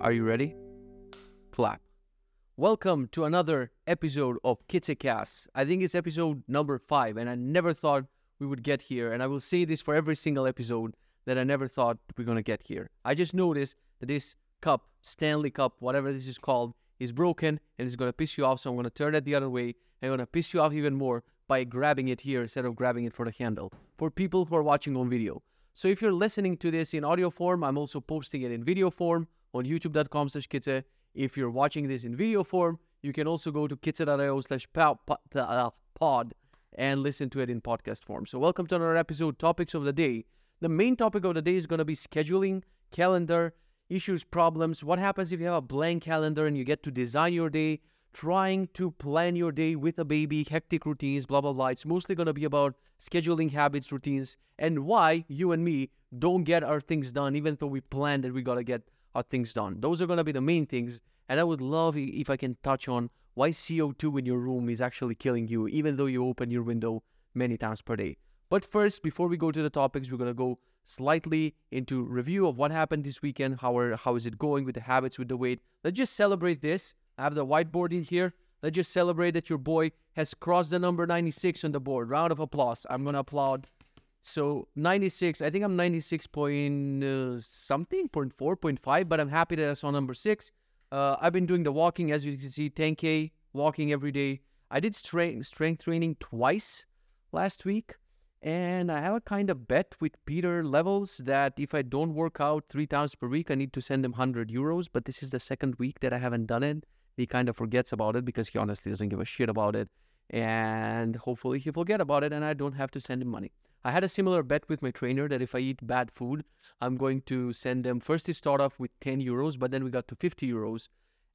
Are you ready? Clap. Welcome to another episode of Cast. I think it's episode number five, and I never thought we would get here. And I will say this for every single episode that I never thought we're gonna get here. I just noticed that this cup, Stanley Cup, whatever this is called, is broken and it's gonna piss you off. So I'm gonna turn it the other way and I'm gonna piss you off even more by grabbing it here instead of grabbing it for the handle. For people who are watching on video. So if you're listening to this in audio form, I'm also posting it in video form on youtube.com slash kitze. If you're watching this in video form, you can also go to kitze.io slash uh, pod and listen to it in podcast form. So welcome to another episode, Topics of the Day. The main topic of the day is going to be scheduling, calendar, issues, problems. What happens if you have a blank calendar and you get to design your day, trying to plan your day with a baby, hectic routines, blah, blah, blah. It's mostly going to be about scheduling habits, routines, and why you and me don't get our things done, even though we plan that we got to get our things done. Those are going to be the main things. And I would love if I can touch on why CO2 in your room is actually killing you, even though you open your window many times per day. But first, before we go to the topics, we're going to go slightly into review of what happened this weekend. How, are, how is it going with the habits, with the weight? Let's just celebrate this I have the whiteboard in here. Let's just celebrate that your boy has crossed the number 96 on the board. Round of applause. I'm going to applaud. So 96, I think I'm 96 point uh, something, point four, point five, but I'm happy that I saw number six. Uh, I've been doing the walking, as you can see, 10K walking every day. I did strength, strength training twice last week. And I have a kind of bet with Pieter Levels that if I don't work out three times per week, I need to send him 100 euros. But this is the second week that I haven't done it he kind of forgets about it because he honestly doesn't give a shit about it. And hopefully he forget about it and I don't have to send him money. I had a similar bet with my trainer that if I eat bad food, I'm going to send them first he start off with 10 euros, but then we got to 50 euros.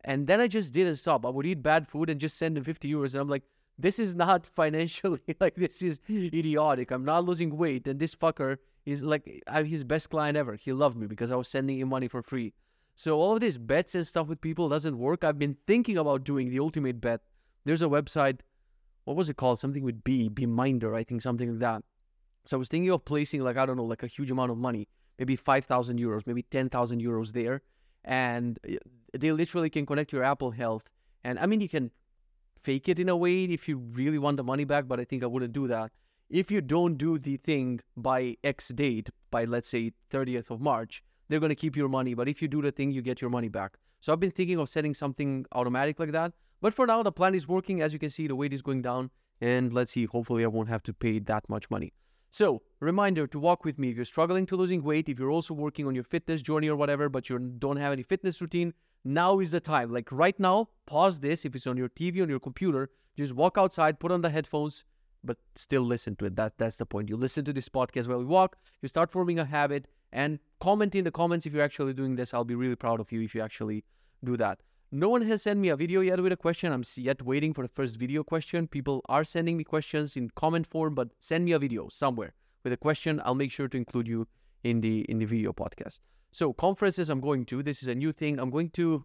And then I just didn't stop. I would eat bad food and just send them 50 euros. And I'm like, this is not financially like this is idiotic. I'm not losing weight. And this fucker is like I'm his best client ever. He loved me because I was sending him money for free. So all of these bets and stuff with people doesn't work. I've been thinking about doing the ultimate bet. There's a website, what was it called? Something with B, B Beeminder, I think something like that. So I was thinking of placing like I don't know, like a huge amount of money, maybe five thousand euros, maybe ten thousand euros there, and uh, they literally can connect your Apple Health. And I mean, you can fake it in a way if you really want the money back, but I think I wouldn't do that. If you don't do the thing by X date, by let's say 30th of March, they're going to keep your money. But if you do the thing, you get your money back. So I've been thinking of setting something automatic like that. But for now, the plan is working. As you can see, the weight is going down. And let's see, hopefully, I won't have to pay that much money. So, reminder to walk with me if you're struggling to losing weight, if you're also working on your fitness journey or whatever, but you don't have any fitness routine, now is the time. Like right now, pause this if it's on your TV, on your computer, just walk outside, put on the headphones, but still listen to it. That that's the point. You listen to this podcast while you walk, you start forming a habit, and comment in the comments if you're actually doing this. I'll be really proud of you if you actually do that. No one has sent me a video yet with a question. I'm yet waiting for the first video question. People are sending me questions in comment form, but send me a video somewhere with a question. I'll make sure to include you in the in the video podcast. So conferences I'm going to. This is a new thing. I'm going to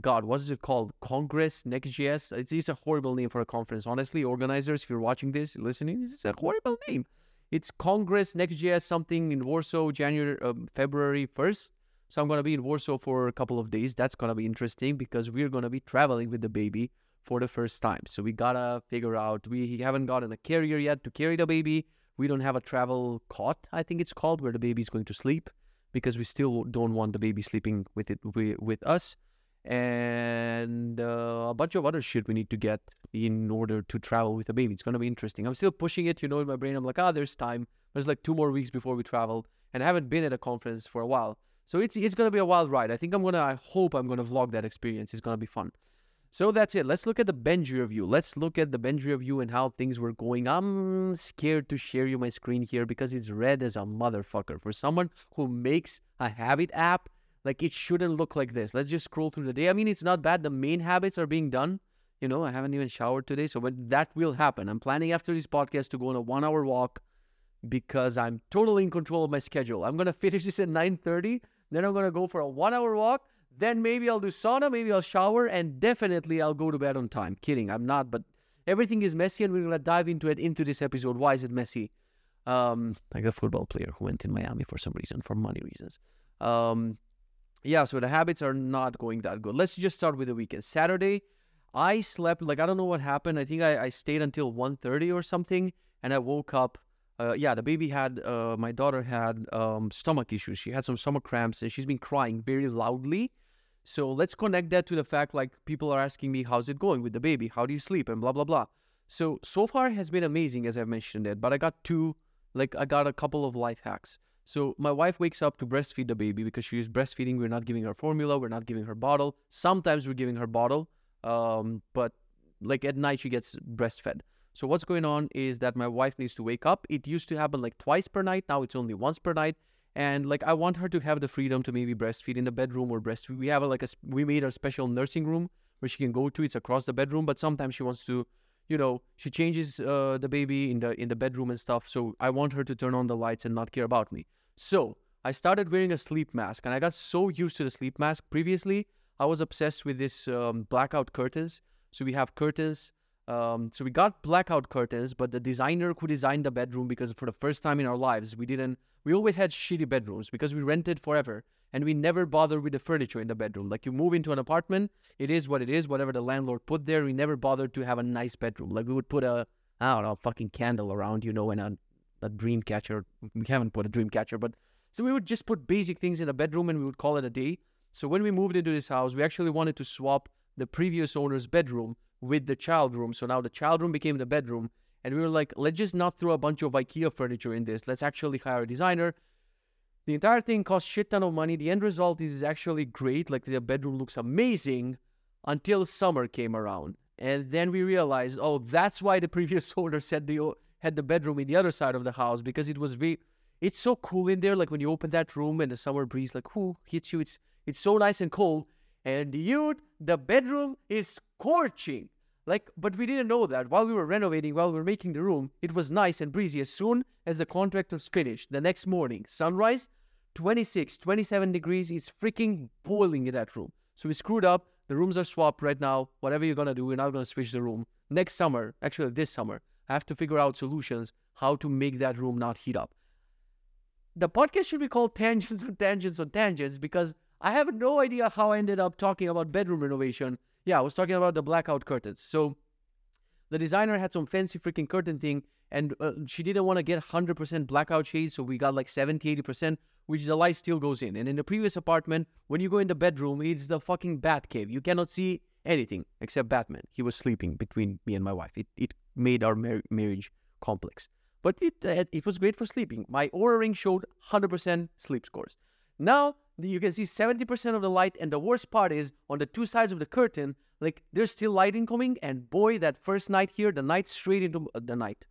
God, what is it called? Congress Next.js. It's, it's a horrible name for a conference. Honestly, organizers, if you're watching this, listening, it's a horrible name. It's Congress Next.js something in Warsaw, January, uh, February 1st. So I'm going to be in Warsaw for a couple of days. That's going to be interesting because we're going to be traveling with the baby for the first time. So we got to figure out, we haven't gotten a carrier yet to carry the baby. We don't have a travel cot, I think it's called, where the baby's going to sleep because we still don't want the baby sleeping with it with us and uh, a bunch of other shit we need to get in order to travel with a baby. It's going to be interesting. I'm still pushing it, you know, in my brain. I'm like, ah, oh, there's time. There's like two more weeks before we travel, and I haven't been at a conference for a while. So it's it's to be a wild ride. I think I'm to, I hope I'm to vlog that experience. It's to be fun. So that's it. Let's look at the Benji review. Let's look at the Benji review and how things were going. I'm scared to share you my screen here because it's red as a motherfucker. For someone who makes a habit app, like it shouldn't look like this. Let's just scroll through the day. I mean, it's not bad. The main habits are being done. You know, I haven't even showered today, so but that will happen. I'm planning after this podcast to go on a one-hour walk because I'm totally in control of my schedule. I'm gonna finish this at 9:30, then I'm gonna go for a one-hour walk. Then maybe I'll do sauna, maybe I'll shower, and definitely I'll go to bed on time. Kidding, I'm not, but everything is messy, and we're gonna dive into it into this episode. Why is it messy? Um, like a football player who went in Miami for some reason, for money reasons. Um, yeah, so the habits are not going that good. Let's just start with the weekend. Saturday, I slept like I don't know what happened. I think I, I stayed until 1.30 or something, and I woke up. Uh, yeah, the baby had uh, my daughter had um, stomach issues. She had some stomach cramps, and she's been crying very loudly. So let's connect that to the fact like people are asking me how's it going with the baby, how do you sleep, and blah blah blah. So so far has been amazing as I've mentioned it, but I got two like I got a couple of life hacks. So my wife wakes up to breastfeed the baby because she's breastfeeding. We're not giving her formula. We're not giving her bottle. Sometimes we're giving her bottle, um, but like at night she gets breastfed. So what's going on is that my wife needs to wake up. It used to happen like twice per night. Now it's only once per night. And like I want her to have the freedom to maybe breastfeed in the bedroom or breastfeed. We have a, like a we made a special nursing room where she can go to. It's across the bedroom, but sometimes she wants to you know she changes uh, the baby in the in the bedroom and stuff so i want her to turn on the lights and not care about me so i started wearing a sleep mask and i got so used to the sleep mask previously i was obsessed with this um, blackout curtains so we have curtains um, so we got blackout curtains but the designer who designed the bedroom because for the first time in our lives we didn't we always had shitty bedrooms because we rented forever and we never bothered with the furniture in the bedroom. Like you move into an apartment, it is what it is, whatever the landlord put there. We never bothered to have a nice bedroom. Like we would put a, I don't know, fucking candle around, you know, and a, a dream catcher. We haven't put a dream catcher, but so we would just put basic things in the bedroom and we would call it a day. So when we moved into this house, we actually wanted to swap the previous owner's bedroom with the child room. So now the child room became the bedroom. And we were like, let's just not throw a bunch of IKEA furniture in this. Let's actually hire a designer the entire thing costs shit ton of money. The end result is actually great. Like the bedroom looks amazing until summer came around. And then we realized, oh, that's why the previous owner said they had the bedroom in the other side of the house because it was very, it's so cool in there. Like when you open that room and the summer breeze, like, whoo, hits you. It's, it's so nice and cold. And dude, the bedroom is scorching. Like, but we didn't know that. While we were renovating, while we were making the room, it was nice and breezy. As soon as the contractors finished, the next morning, sunrise, 26, 27 degrees, it's freaking boiling in that room. So we screwed up. The rooms are swapped right now. Whatever you're gonna do, we're not gonna switch the room. Next summer, actually this summer, I have to figure out solutions how to make that room not heat up. The podcast should be called Tangents on Tangents on Tangents because I have no idea how I ended up talking about bedroom renovation yeah, I was talking about the blackout curtains. So the designer had some fancy freaking curtain thing, and uh, she didn't want to get 100% blackout shades, so we got like 70, 80%, which the light still goes in. And in the previous apartment, when you go in the bedroom, it's the fucking bat cave. You cannot see anything except Batman. He was sleeping between me and my wife. It, it made our mar- marriage complex. But it, uh, it was great for sleeping. My Oura ring showed 100% sleep scores. Now you can see 70% of the light, and the worst part is on the two sides of the curtain, like there's still light incoming. And boy, that first night here, the night straight into uh, the night.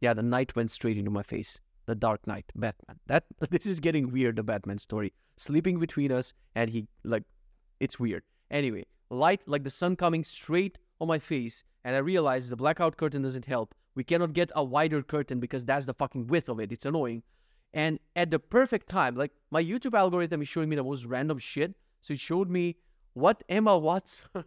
Yeah, the night went straight into my face. The Dark Knight, Batman. That this is getting weird. The Batman story, sleeping between us, and he like, it's weird. Anyway, light like the sun coming straight on my face, and I realized the blackout curtain doesn't help. We cannot get a wider curtain because that's the fucking width of it. It's annoying. And at the perfect time, like my YouTube algorithm is showing me the most random shit. So it showed me what Emma Watson.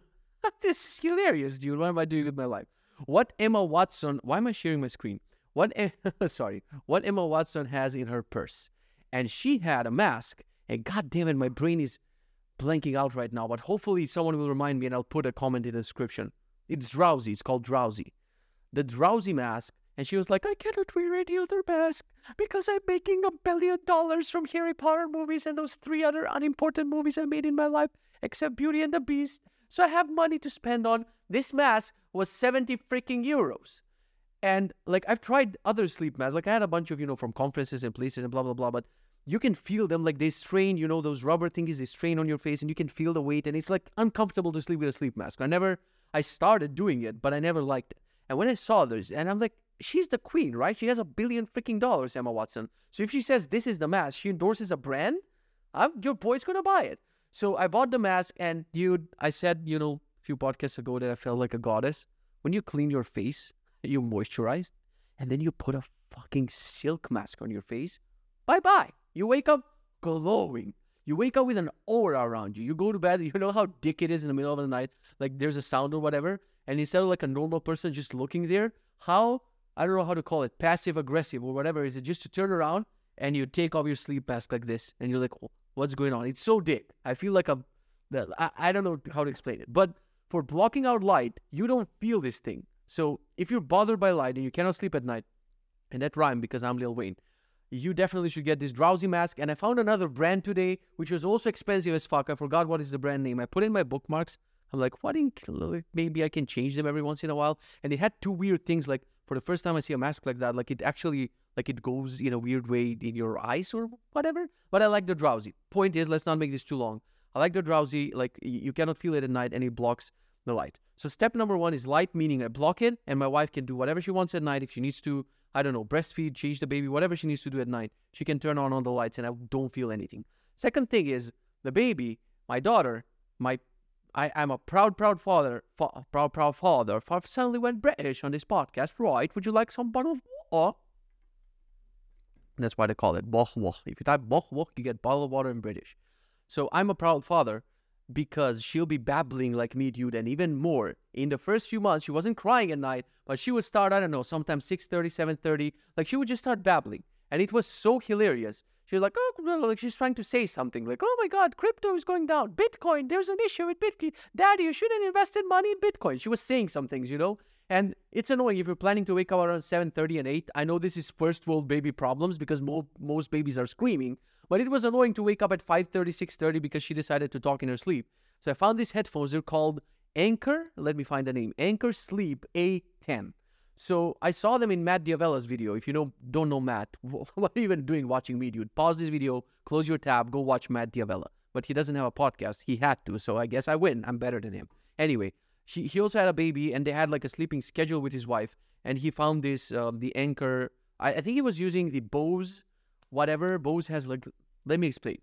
this is hilarious, dude. What am I doing with my life? What Emma Watson? Why am I sharing my screen? What? sorry. What Emma Watson has in her purse? And she had a mask. And god damn it, my brain is blanking out right now. But hopefully someone will remind me, and I'll put a comment in the description. It's drowsy. It's called drowsy. The drowsy mask and she was like, I cannot wear any other mask because I'm making a billion dollars from Harry Potter movies and those three other unimportant movies I made in my life, except Beauty and the Beast. So I have money to spend on. This mask was 70 freaking euros. And like I've tried other sleep masks. Like I had a bunch of, you know, from conferences and places and blah blah blah, but you can feel them like they strain, you know, those rubber thingies, they strain on your face and you can feel the weight and it's like uncomfortable to sleep with a sleep mask. I never I started doing it, but I never liked it. And when I saw this, and I'm like, she's the queen, right? She has a billion freaking dollars, Emma Watson. So if she says this is the mask, she endorses a brand, I'm, your boy's gonna buy it. So I bought the mask, and dude, I said, you know, a few podcasts ago that I felt like a goddess. When you clean your face, you moisturize, and then you put a fucking silk mask on your face, bye bye. You wake up glowing. You wake up with an aura around you. You go to bed, you know how dick it is in the middle of the night, like there's a sound or whatever, and instead of like a normal person just looking there, how I don't know how to call it, passive aggressive or whatever is it, just to turn around and you take off your sleep mask like this and you're like, oh, what's going on. It's so thick. I feel like I'm, I, I don't know how to explain it. But for blocking out light, you don't feel this thing. So if you're bothered by light and you cannot sleep at night, and that rhyme because I'm Lil Wayne, you definitely should get this drowsy mask. And I found another brand today, which was also expensive as fuck. I forgot what is the brand name. I put in my bookmarks. I'm like, what in maybe I can change them every once in a while. And it had two weird things. Like for the first time I see a mask like that, like it actually like it goes in a weird way in your eyes or whatever. But I like the drowsy. Point is, let's not make this too long. I like the drowsy. Like you cannot feel it at night, and it blocks the light. So step number one is light, meaning I block it, and my wife can do whatever she wants at night. If she needs to, I don't know, breastfeed, change the baby, whatever she needs to do at night, she can turn on on the lights, and I don't feel anything. Second thing is the baby, my daughter, my I am a proud, proud father, fa- proud, proud father. Suddenly went British on this podcast, right? Would you like some bottle of water? That's why they call it boch woch. If you type boch woch, you get bottle of water in British. So I'm a proud father because she'll be babbling like me, dude, and even more. In the first few months, she wasn't crying at night, but she would start, I don't know, sometimes 6.30, 7.30. Like she would just start babbling. And it was so hilarious. She was like, oh, like she's trying to say something like, oh my God, crypto is going down. Bitcoin, there's an issue with Bitcoin. Daddy, you shouldn't invest in money in Bitcoin. She was saying some things, you know? And it's annoying if you're planning to wake up around 7.30 and 8. I know this is first world baby problems because mo- most babies are screaming. But it was annoying to wake up at 5.30, 6.30 because she decided to talk in her sleep. So I found these headphones. They're called Anker. Let me find the name. Anker Sleep A10. So I saw them in Matt D'Avella's video. If you don't know Matt, what are you even doing watching me, dude? Pause this video, close your tab, go watch Matt D'Avella. But he doesn't have a podcast. He had to, so I guess I win. I'm better than him. Anyway, he, he also had a baby, and they had like a sleeping schedule with his wife. And he found this, um, the Anker. I, I think he was using the Bose, whatever. Bose has like, let me explain.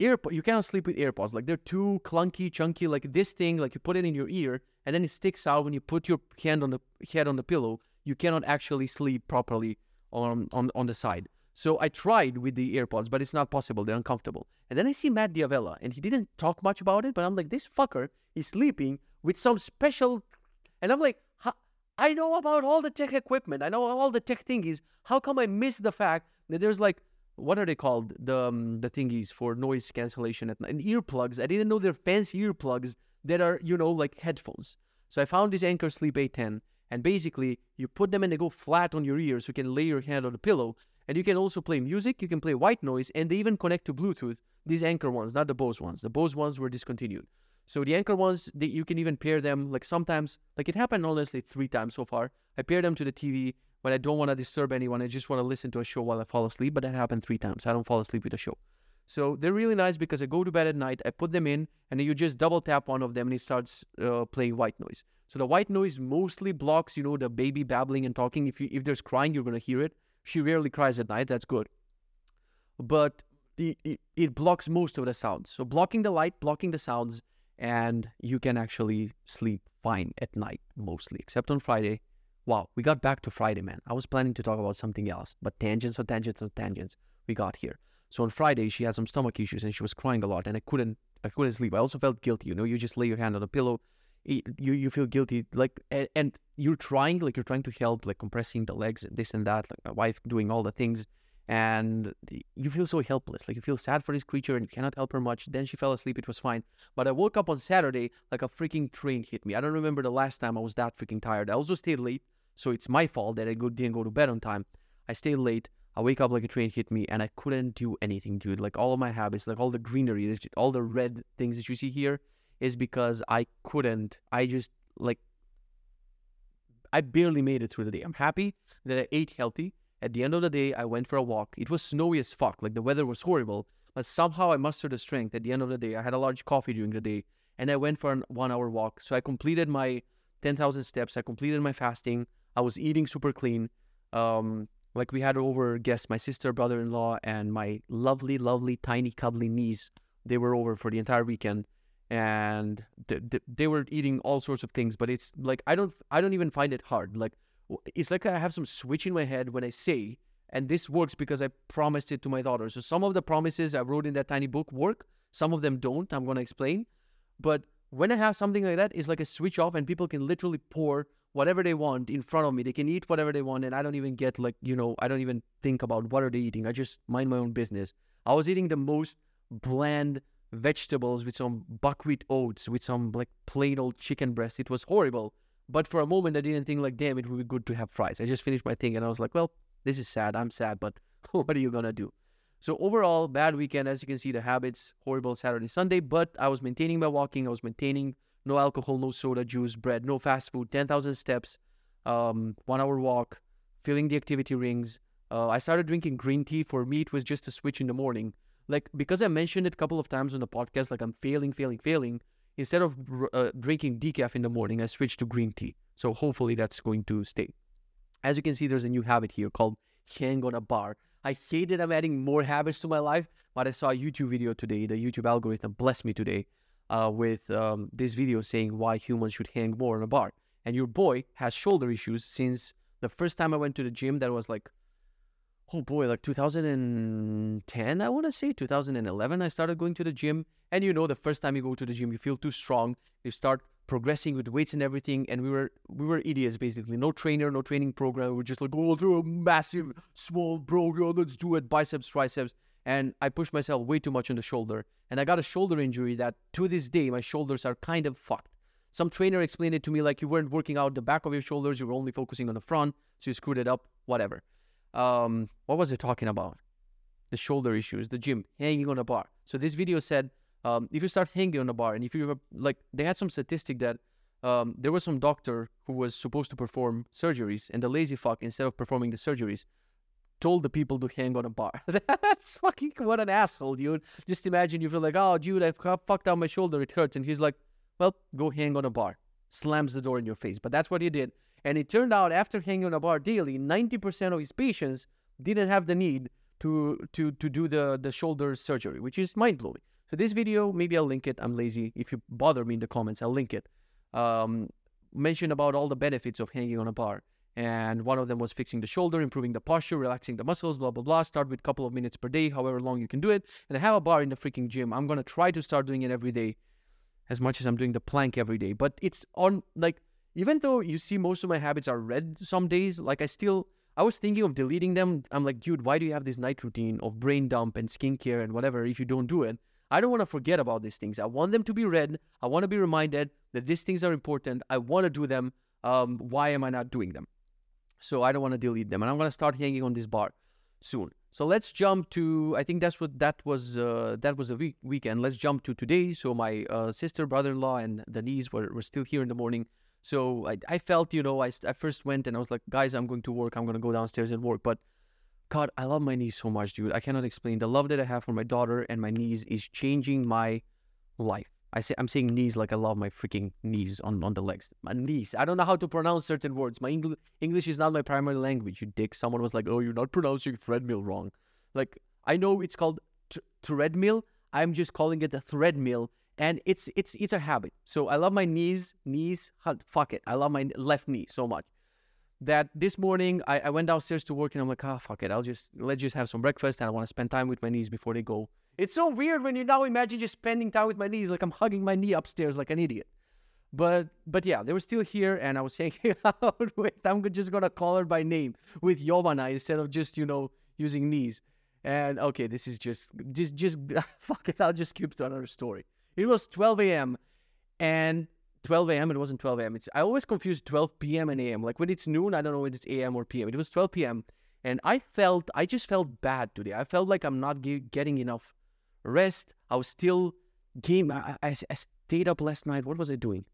Earpod, you cannot sleep with AirPods. Like they're too clunky, chunky. Like this thing, like you put it in your ear, and then it sticks out when you put your hand on the head on the pillow. You cannot actually sleep properly on on on the side. So I tried with the AirPods, but it's not possible. They're uncomfortable. And then I see Matt D'Avella, and he didn't talk much about it, but I'm like, this fucker is sleeping with some special. And I'm like, I know about all the tech equipment. I know all the tech thingies. How come I miss the fact that there's like what are they called? The um, the thingies for noise cancellation at night. And earplugs. I didn't know they're fancy earplugs that are, you know, like headphones. So I found this Anker Sleep A10. And basically, you put them and they go flat on your ears so you can lay your hand on the pillow. And you can also play music, you can play white noise, and they even connect to Bluetooth. These Anker ones, not the Bose ones. The Bose ones were discontinued. So the Anker ones, they, you can even pair them, like sometimes, like it happened honestly three times so far. I pair them to the TV when I don't want to disturb anyone. I just want to listen to a show while I fall asleep, but that happened three times. I don't fall asleep with a show. So they're really nice because I go to bed at night, I put them in, and then you just double tap one of them and it starts uh, playing white noise. So the white noise mostly blocks, you know, the baby babbling and talking. If you if there's crying, you're gonna hear it. She rarely cries at night. That's good. But it, it, it blocks most of the sounds. So blocking the light, blocking the sounds, and you can actually sleep fine at night mostly, except on Friday Wow, we got back to Friday, man. I was planning to talk about something else, but tangents or tangents or tangents, we got here. So on Friday, she had some stomach issues and she was crying a lot, and I couldn't, I couldn't sleep. I also felt guilty. You know, you just lay your hand on the pillow, you you feel guilty, like, and, and you're trying, like, you're trying to help, like compressing the legs this and that, like my wife doing all the things, and you feel so helpless. Like you feel sad for this creature and you cannot help her much. Then she fell asleep. It was fine. But I woke up on Saturday like a freaking train hit me. I don't remember the last time I was that freaking tired. I also stayed late. So it's my fault that I go, didn't go to bed on time. I stayed late. I wake up like a train hit me, and I couldn't do anything, dude. Like all of my habits, like all the greenery, all the red things that you see here, is because I couldn't. I just like I barely made it through the day. I'm happy that I ate healthy. At the end of the day, I went for a walk. It was snowy as fuck. Like the weather was horrible, but somehow I mustered the strength. At the end of the day, I had a large coffee during the day, and I went for a one hour walk. So I completed my 10,000 steps. I completed my fasting. I was eating super clean. Um, like we had over guests, my sister, brother-in-law, and my lovely, lovely, tiny, cuddly niece. They were over for the entire weekend, and th- th- they were eating all sorts of things. But it's like I don't, I don't even find it hard. Like it's like I have some switch in my head when I say, and this works because I promised it to my daughter. So some of the promises I wrote in that tiny book work. Some of them don't. I'm gonna explain. But when I have something like that, it's like a switch off, and people can literally pour whatever they want in front of me. They can eat whatever they want, and I don't even get like you know I don't even think about what are they eating. I just mind my own business. I was eating the most bland vegetables with some buckwheat oats with some like plain old chicken breast. It was horrible. But for a moment, I didn't think like, damn, it would be good to have fries. I just finished my thing and I was like, well, this is sad. I'm sad, but what are you gonna do? So overall, bad weekend. As you can see, the habits horrible Saturday, Sunday. But I was maintaining my walking. I was maintaining no alcohol, no soda, juice, bread, no fast food, ten thousand steps, um, one hour walk, filling the activity rings. Uh, I started drinking green tea. For me, it was just a switch in the morning. Like because I mentioned it a couple of times on the podcast, like I'm failing, failing, failing. Instead of uh, drinking decaf in the morning, I switched to green tea. So hopefully that's going to stay. As you can see, there's a new habit here called hang on a bar. I hate that I'm adding more habits to my life, but I saw a YouTube video today. The YouTube algorithm blessed me today uh, with um, this video saying why humans should hang more on a bar. And your boy has shoulder issues since the first time I went to the gym. That was like, oh boy, like 2010, I want to say 2011. I started going to the gym, and you know, the first time you go to the gym, you feel too strong. You start progressing with weights and everything and we were we were idiots basically no trainer no training program we were just like oh do a massive small program. let's do it biceps triceps and i pushed myself way too much on the shoulder. And i got a shoulder injury that to this day my shoulders are kind of fucked. Some trainer explained it to me like you weren't working out the back of your shoulders you were only focusing on the front so you screwed it up whatever. Um what was it talking about? The shoulder issues the gym hanging on a bar. So this video said um, if you start hanging on a bar and if you like they had some statistic that um, there was some doctor who was supposed to perform surgeries and the lazy fuck instead of performing the surgeries told the people to hang on a bar that's fucking what an asshole dude just imagine you feel like oh dude i fucked out my shoulder it hurts and he's like well go hang on a bar slams the door in your face but that's what he did and it turned out after hanging on a bar daily 90% of his patients didn't have the need to to to do the the shoulder surgery which is mind-blowing so this video, maybe I'll link it. I'm lazy. If you bother me in the comments, I'll link it. Um, mention about all the benefits of hanging on a bar. And one of them was fixing the shoulder, improving the posture, relaxing the muscles, blah, blah, blah. Start with a couple of minutes per day, however long you can do it. And I have a bar in the freaking gym. I'm going to try to start doing it every day as much as I'm doing the plank every day. But it's on, like, even though you see most of my habits are red some days, like, I still, I was thinking of deleting them. I'm like, dude, why do you have this night routine of brain dump and skincare and whatever if you don't do it? I don't want to forget about these things. I want them to be read. I want to be reminded that these things are important. I want to do them. Um, why am I not doing them? So I don't want to delete them. And I'm going to start hanging on this bar soon. So let's jump to. I think that's what that was. Uh, that was a week weekend. Let's jump to today. So my uh, sister, brother-in-law, and the niece were, were still here in the morning. So I, I felt, you know, I, I first went and I was like, guys, I'm going to work. I'm going to go downstairs and work. But God, I love my niece so much, dude. I cannot explain. The love that I have for my daughter and my niece is changing my life. I say I'm saying knees like I love my freaking knees on, on the legs. My knees. I don't know how to pronounce certain words. My English English is not my primary language. You dick. Someone was like, "Oh, you're not pronouncing threadmill wrong." Like I know it's called t- threadmill. I'm just calling it a threadmill, and it's it's it's a habit. So I love my knees. Knees. Fuck it. I love my left knee so much that this morning I, I went downstairs to work and I'm like, ah, oh, fuck it. I'll just, let's just have some breakfast and I want to spend time with my knees before they go. It's so weird when you now imagine just spending time with my knees, like I'm hugging my knee upstairs like an idiot. But but yeah, they were still here, and I was hanging out with. I'm just gonna call her by name with Yovana instead of just you know using knees. And okay, this is just just just fuck it. I'll just skip to another story. It was 12 a.m. and 12 a.m. It wasn't 12 a.m. It's I always confuse 12 p.m. and a.m. Like when it's noon, I don't know if it's a.m. or p.m. It was 12 p.m. and I felt I just felt bad today. I felt like I'm not ge- getting enough rest. I was still game. I, I, I, stayed up last night. What was I doing?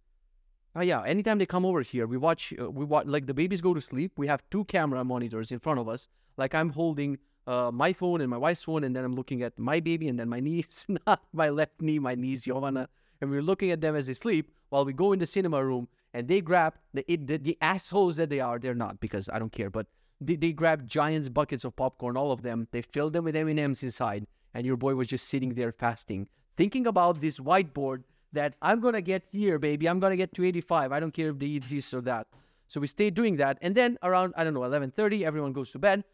Oh yeah. Anytime they come over here, we watch. Uh, we watch like the babies go to sleep. We have two camera monitors in front of us. Like I'm holding uh, my phone and my wife's phone, and then I'm looking at my baby and then my niece, not my left knee, my niece Giovanna and we are looking at them as they sleep while we go in the cinema room and they grab the, the, the assholes that they are. They're not because I don't care, but they, they grab giant buckets of popcorn, all of them. They filled them with M&Ms inside, and your boy was just sitting there fasting, thinking about this whiteboard that I'm gonna get here, baby. I'm gonna get to 85. I don't care if they eat this or that. So we stayed doing that, and then around I don't know 11:30, everyone goes to bed.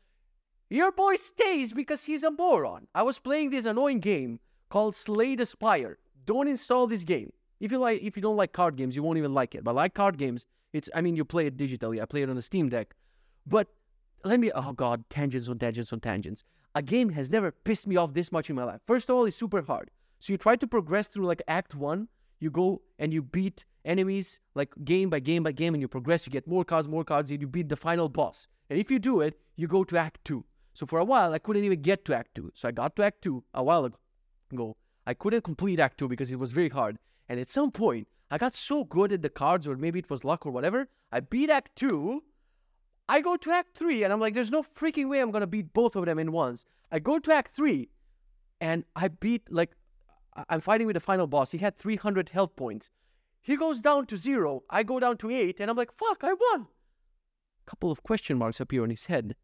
Your boy stays because he's a moron. I was playing this annoying game called Slay the Spire don't install this game. If you like, if you don't like card games, you won't even like it. But like card games, it's I mean you play it digitally. I play it on a Steam Deck, but let me oh god, tangents on tangents on tangents. A game has never pissed me off this much in my life. First of all, it's super hard. So you try to progress through like Act One. You go and you beat enemies like game by game by game, and you progress. You get more cards, more cards, and you beat the final boss. And if you do it, you go to Act Two. So for a while, I couldn't even get to Act Two. So I got to Act Two a while ago. I couldn't complete Act Two because it was very hard. And at some point, I got so good at the cards, or maybe it was luck or whatever. I beat Act Two. I go to Act Three, and I'm like, there's no freaking way I'm gonna beat both of them in once. I go to Act Three, and I beat like I'm fighting with the final boss. He had 300 health points. He goes down to zero. I go down to eight, and I'm like, fuck, I won. Couple of question marks appear on his head.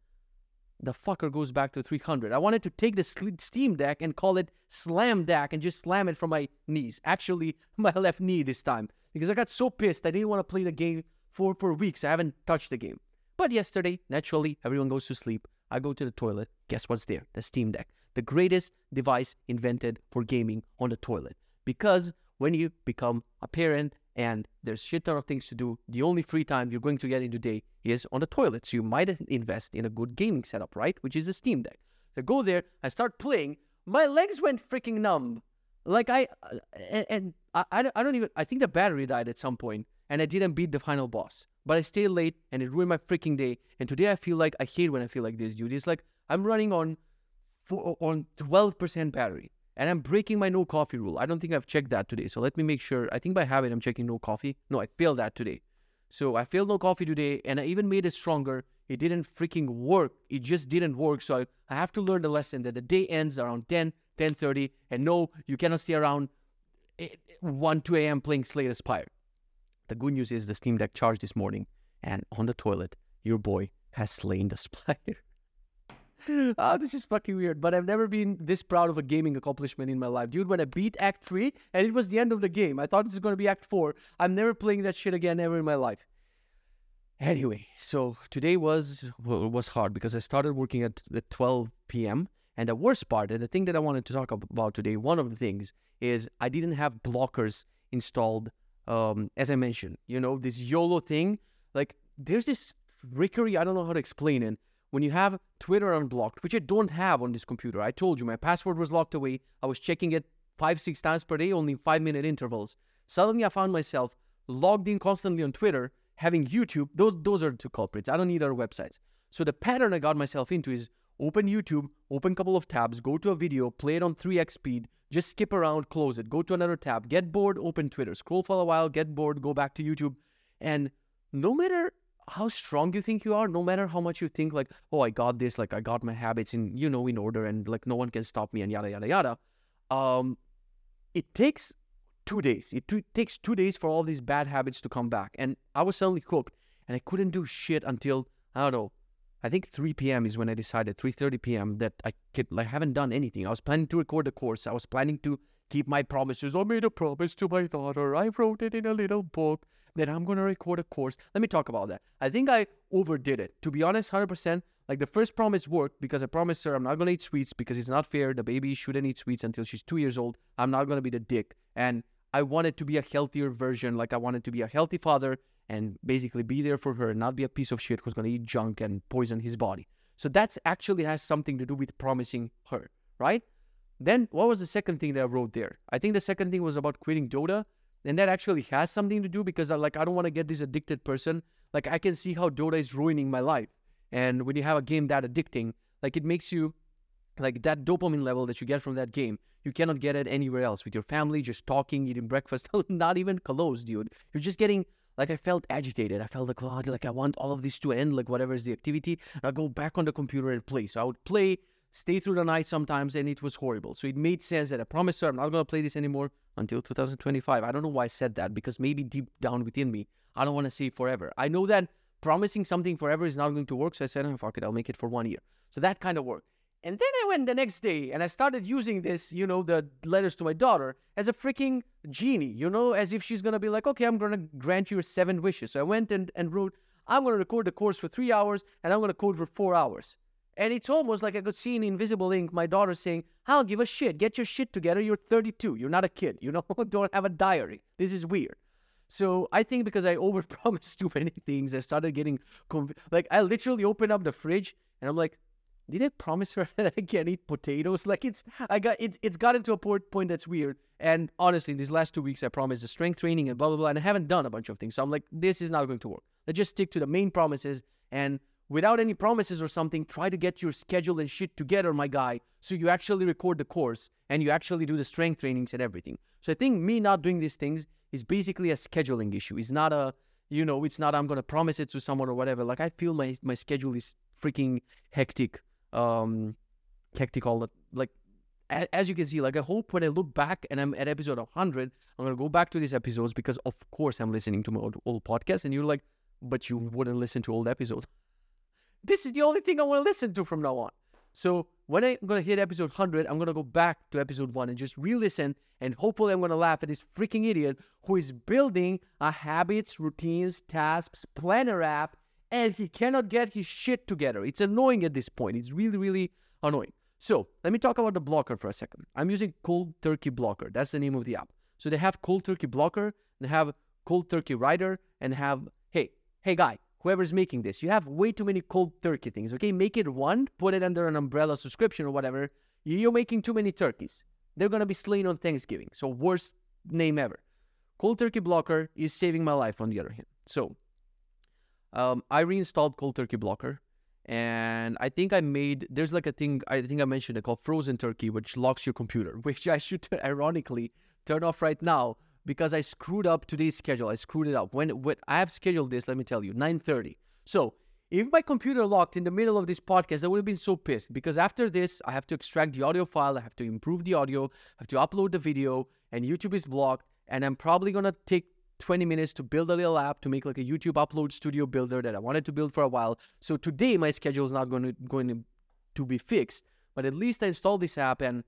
The fucker goes back to 300. I wanted to take the Steam Deck and call it Slam Deck and just slam it from my knees. Actually, my left knee this time. Because I got so pissed I didn't want to play the game for, for weeks. I haven't touched the game. But yesterday, naturally, everyone goes to sleep. I go to the toilet. Guess what's there? The Steam Deck. The greatest device invented for gaming on the toilet. Because when you become a parent and there's shit ton of things to do, the only free time you're going to get in the day is on the toilet. So you might invest in a good gaming setup, right? Which is a Steam Deck. So I go there, I start playing. My legs went freaking numb. Like I, uh, and, and I, I don't even, I think the battery died at some point and I didn't beat the final boss. But I stayed late and it ruined my freaking day. And today I feel like I hate when I feel like this, dude. It's like I'm running on on 12% battery and I'm breaking my no coffee rule. I don't think I've checked that today. So let me make sure. I think by habit I'm checking no coffee. No, I failed that today. So I failed no coffee today and I even made it stronger. It didn't freaking work. It just didn't work. So I, I have to learn the lesson that the day ends around 10, 10.30. And no, you cannot stay around eh, 1, 2 a.m. playing Slay the Spire. The good news is the Steam Deck charged this morning, and on the toilet, your boy has slain the spider. ah, this is fucking weird, but I've never been this proud of a gaming accomplishment in my life. Dude, when I beat Act 3, and it was the end of the game, I thought this was going to be Act 4. I'm never playing that shit again ever in my life. Anyway, so today was well, was hard because I started working at, at 12 p.m. And the worst part, and the thing that I wanted to talk about today, one of the things is I didn't have blockers installed um, as I mentioned, you know, this YOLO thing, like there's this trickery, I don't know how to explain it. When you have Twitter unblocked, which I don't have on this computer, I told you my password was locked away. I was checking it five, six times per day, only five minute intervals. Suddenly I found myself logged in constantly on Twitter, having YouTube. Those, those are the two culprits. I don't need other websites. So the pattern I got myself into is open YouTube, open couple of tabs, go to a video, play it on 3x speed, just skip around, close it, go to another tab, get bored, open Twitter, scroll for a while, get bored, go back to YouTube. And no matter how strong you think you are, no matter how much you think like, oh, I got this, like I got my habits in, you know, in order and like no one can stop me and yada, yada, yada. Um, it takes two days. It t- takes two days for all these bad habits to come back. And I was suddenly cooked and I couldn't do shit until, I don't know, I think 3 p.m. is when I decided 3:30 p.m. that I could like haven't done anything. I was planning to record the course. I was planning to keep my promises. I made a promise to my daughter. I wrote it in a little book that I'm gonna record a course. Let me talk about that. I think I overdid it. To be honest, 100%. Like the first promise worked because I promised her I'm not gonna eat sweets because it's not fair. The baby shouldn't eat sweets until she's two years old. I'm not gonna be the dick. And I wanted to be a healthier version. Like I wanted to be a healthy father and basically be there for her and not be a piece of shit who's to eat junk and poison his body. So that's actually has something to do with promising her, right? Then what was the second thing that I wrote there? I think the second thing was about quitting Dota. And that actually has something to do because I like I don't want to get this addicted person. Like I can see how Dota is ruining my life. And when you have a game that addicting, like it makes you like that dopamine level that you get from that game, you cannot get it anywhere else with your family, just talking, eating breakfast, not even close, dude. You're just getting like I felt agitated. I felt like, oh, like I want all of this to end, like whatever is the activity. I go back on the computer and play. So I would play, stay through the night sometimes, and it was horrible. So it made sense that I promised her I'm not gonna play this anymore until 2025. I don't know why I said that because maybe deep down within me, I don't want to say forever. I know that promising something forever is not going to work. So I said, oh, fuck it, I'll make it for one year. So that kind of worked. And then I went the next day and I started using this, you know, the letters to my daughter as a freaking genie, you know, as if she's to be like, okay, I'm to grant you seven wishes. So I went and, and wrote, I'm to record the course for three hours and I'm to code for four hours. And it's almost like I could see in invisible ink my daughter saying, I don't give a shit. Get your shit together. You're 32. You're not a kid. You know, don't have a diary. This is weird. So I think because I overpromised too many things, I started getting conv- like I literally opened up the fridge and I'm like, did I promise her that I can't eat potatoes? Like it's I got it it's got into a point that's weird. And honestly, these last two weeks I promised the strength training and blah blah blah, and I haven't done a bunch of things. So I'm like, this is not going to work. Let's just stick to the main promises and without any promises or something, try to get your schedule and shit together, my guy, so you actually record the course and you actually do the strength trainings and everything. So I think me not doing these things is basically a scheduling issue. It's not a you know, it's not I'm gonna promise it to someone or whatever. Like I feel my my schedule is freaking hectic um hectic all the like as you can see, like I hope when I look back and I'm at episode 100, I'm gonna go back to these episodes because of course I'm listening to my old, old podcast, and you're like, but you wouldn't listen to old episodes. This is the only thing I want to listen to from now on. So when I'm gonna hit episode 100, I'm gonna go back to episode one and just re-listen, and hopefully I'm gonna laugh at this freaking idiot who is building a habits, routines, tasks, planner app and he cannot get his shit together. It's annoying at this point. It's really, really annoying. So let me talk about the blocker for a second. I'm using Cold Turkey Blocker. That's the name of the app. So they have Cold Turkey Blocker, they have Cold Turkey Writer, and have hey, hey guy, whoever's making this, you have way too many cold turkey things. Okay, make it one, put it under an umbrella subscription or whatever. You're making too many turkeys. They're gonna be slain on Thanksgiving. So worst name ever. Cold Turkey Blocker is saving my life on the other hand. So um, I reinstalled Cold Turkey Blocker, and I think I made there's like a thing I think I mentioned it called Frozen Turkey, which locks your computer, which I should ironically turn off right now because I screwed up today's schedule. I screwed it up. When when I have scheduled this, let me tell you, 9:30. So if my computer locked in the middle of this podcast, I would have been so pissed because after this, I have to extract the audio file, I have to improve the audio, I have to upload the video, and YouTube is blocked. And I'm probably gonna take 20 minutes to build a little app to make like a YouTube upload studio builder that I wanted to build for a while. So today my schedule is not going to going to, to be fixed, but at least I installed this app and